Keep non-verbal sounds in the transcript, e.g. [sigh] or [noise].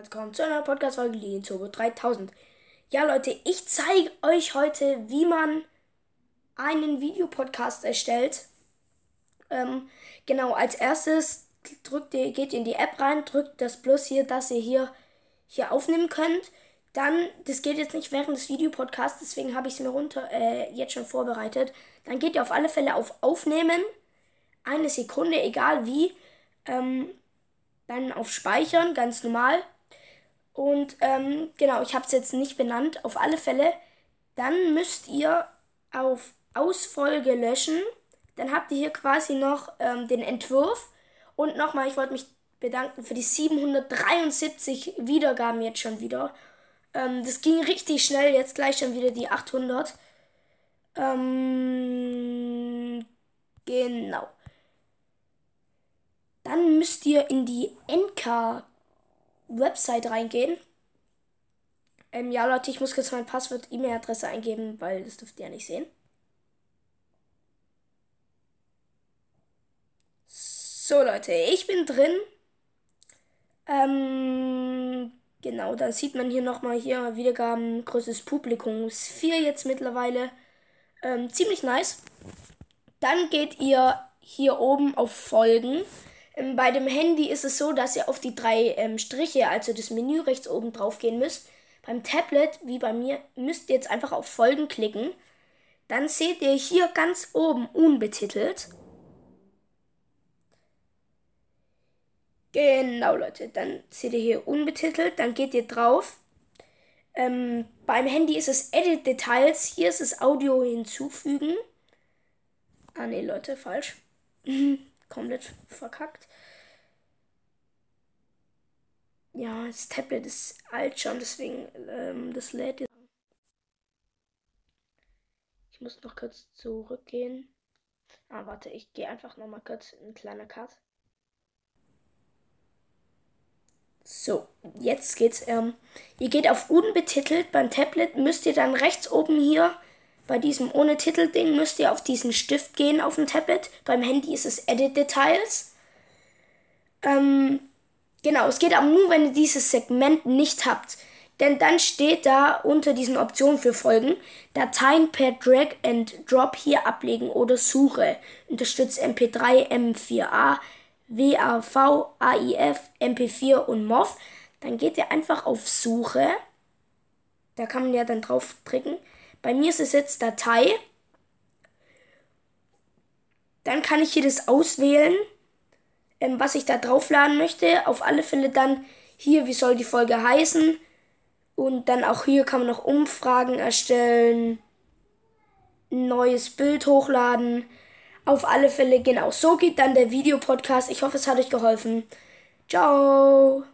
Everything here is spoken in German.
willkommen zu einer Podcast-Folge Lilien Turbo 3000. Ja, Leute, ich zeige euch heute, wie man einen Videopodcast erstellt. Ähm, genau, als erstes drückt ihr, geht ihr in die App rein, drückt das Plus hier, dass ihr hier, hier aufnehmen könnt. Dann, das geht jetzt nicht während des Videopodcasts, deswegen habe ich es mir runter äh, jetzt schon vorbereitet. Dann geht ihr auf alle Fälle auf Aufnehmen. Eine Sekunde, egal wie. Ähm, dann auf Speichern, ganz normal. Und ähm, genau, ich habe es jetzt nicht benannt. Auf alle Fälle, dann müsst ihr auf Ausfolge löschen. Dann habt ihr hier quasi noch ähm, den Entwurf. Und nochmal, ich wollte mich bedanken für die 773 Wiedergaben jetzt schon wieder. Ähm, das ging richtig schnell, jetzt gleich schon wieder die 800. Ähm, genau. Dann müsst ihr in die NK Website reingehen. Ähm, ja, Leute, ich muss jetzt mein Passwort, E-Mail-Adresse eingeben, weil das dürft ihr ja nicht sehen. So, Leute, ich bin drin. Ähm, genau, dann sieht man hier nochmal hier Wiedergaben, größtes Publikums 4 jetzt mittlerweile. Ähm, ziemlich nice. Dann geht ihr hier oben auf Folgen. Ähm, bei dem Handy ist es so, dass ihr auf die drei ähm, Striche, also das Menü rechts oben drauf gehen müsst. Beim Tablet, wie bei mir, müsst ihr jetzt einfach auf Folgen klicken. Dann seht ihr hier ganz oben unbetitelt. Genau, Leute. Dann seht ihr hier unbetitelt. Dann geht ihr drauf. Ähm, beim Handy ist es Edit Details. Hier ist es Audio hinzufügen. Ah, ne, Leute, falsch. [laughs] komplett verkackt. Ja, das Tablet ist alt schon, deswegen ähm, das lädt jetzt. Ich muss noch kurz zurückgehen. Ah, warte, ich gehe einfach noch mal kurz in ein kleiner Cut. So, jetzt geht's. Ähm, ihr geht auf unbetitelt beim Tablet, müsst ihr dann rechts oben hier bei diesem ohne Titel-Ding müsst ihr auf diesen Stift gehen auf dem Tablet. Beim Handy ist es Edit Details. Ähm, genau, es geht aber nur, wenn ihr dieses Segment nicht habt. Denn dann steht da unter diesen Optionen für Folgen Dateien per Drag and Drop hier ablegen oder Suche. Unterstützt MP3, M4A, WAV, AIF, MP4 und MOV. Dann geht ihr einfach auf Suche. Da kann man ja dann drauf drücken. Bei mir ist es jetzt Datei. Dann kann ich hier das auswählen, ähm, was ich da draufladen möchte. Auf alle Fälle dann hier, wie soll die Folge heißen. Und dann auch hier kann man noch Umfragen erstellen, ein neues Bild hochladen. Auf alle Fälle genau. So geht dann der Videopodcast. Ich hoffe, es hat euch geholfen. Ciao.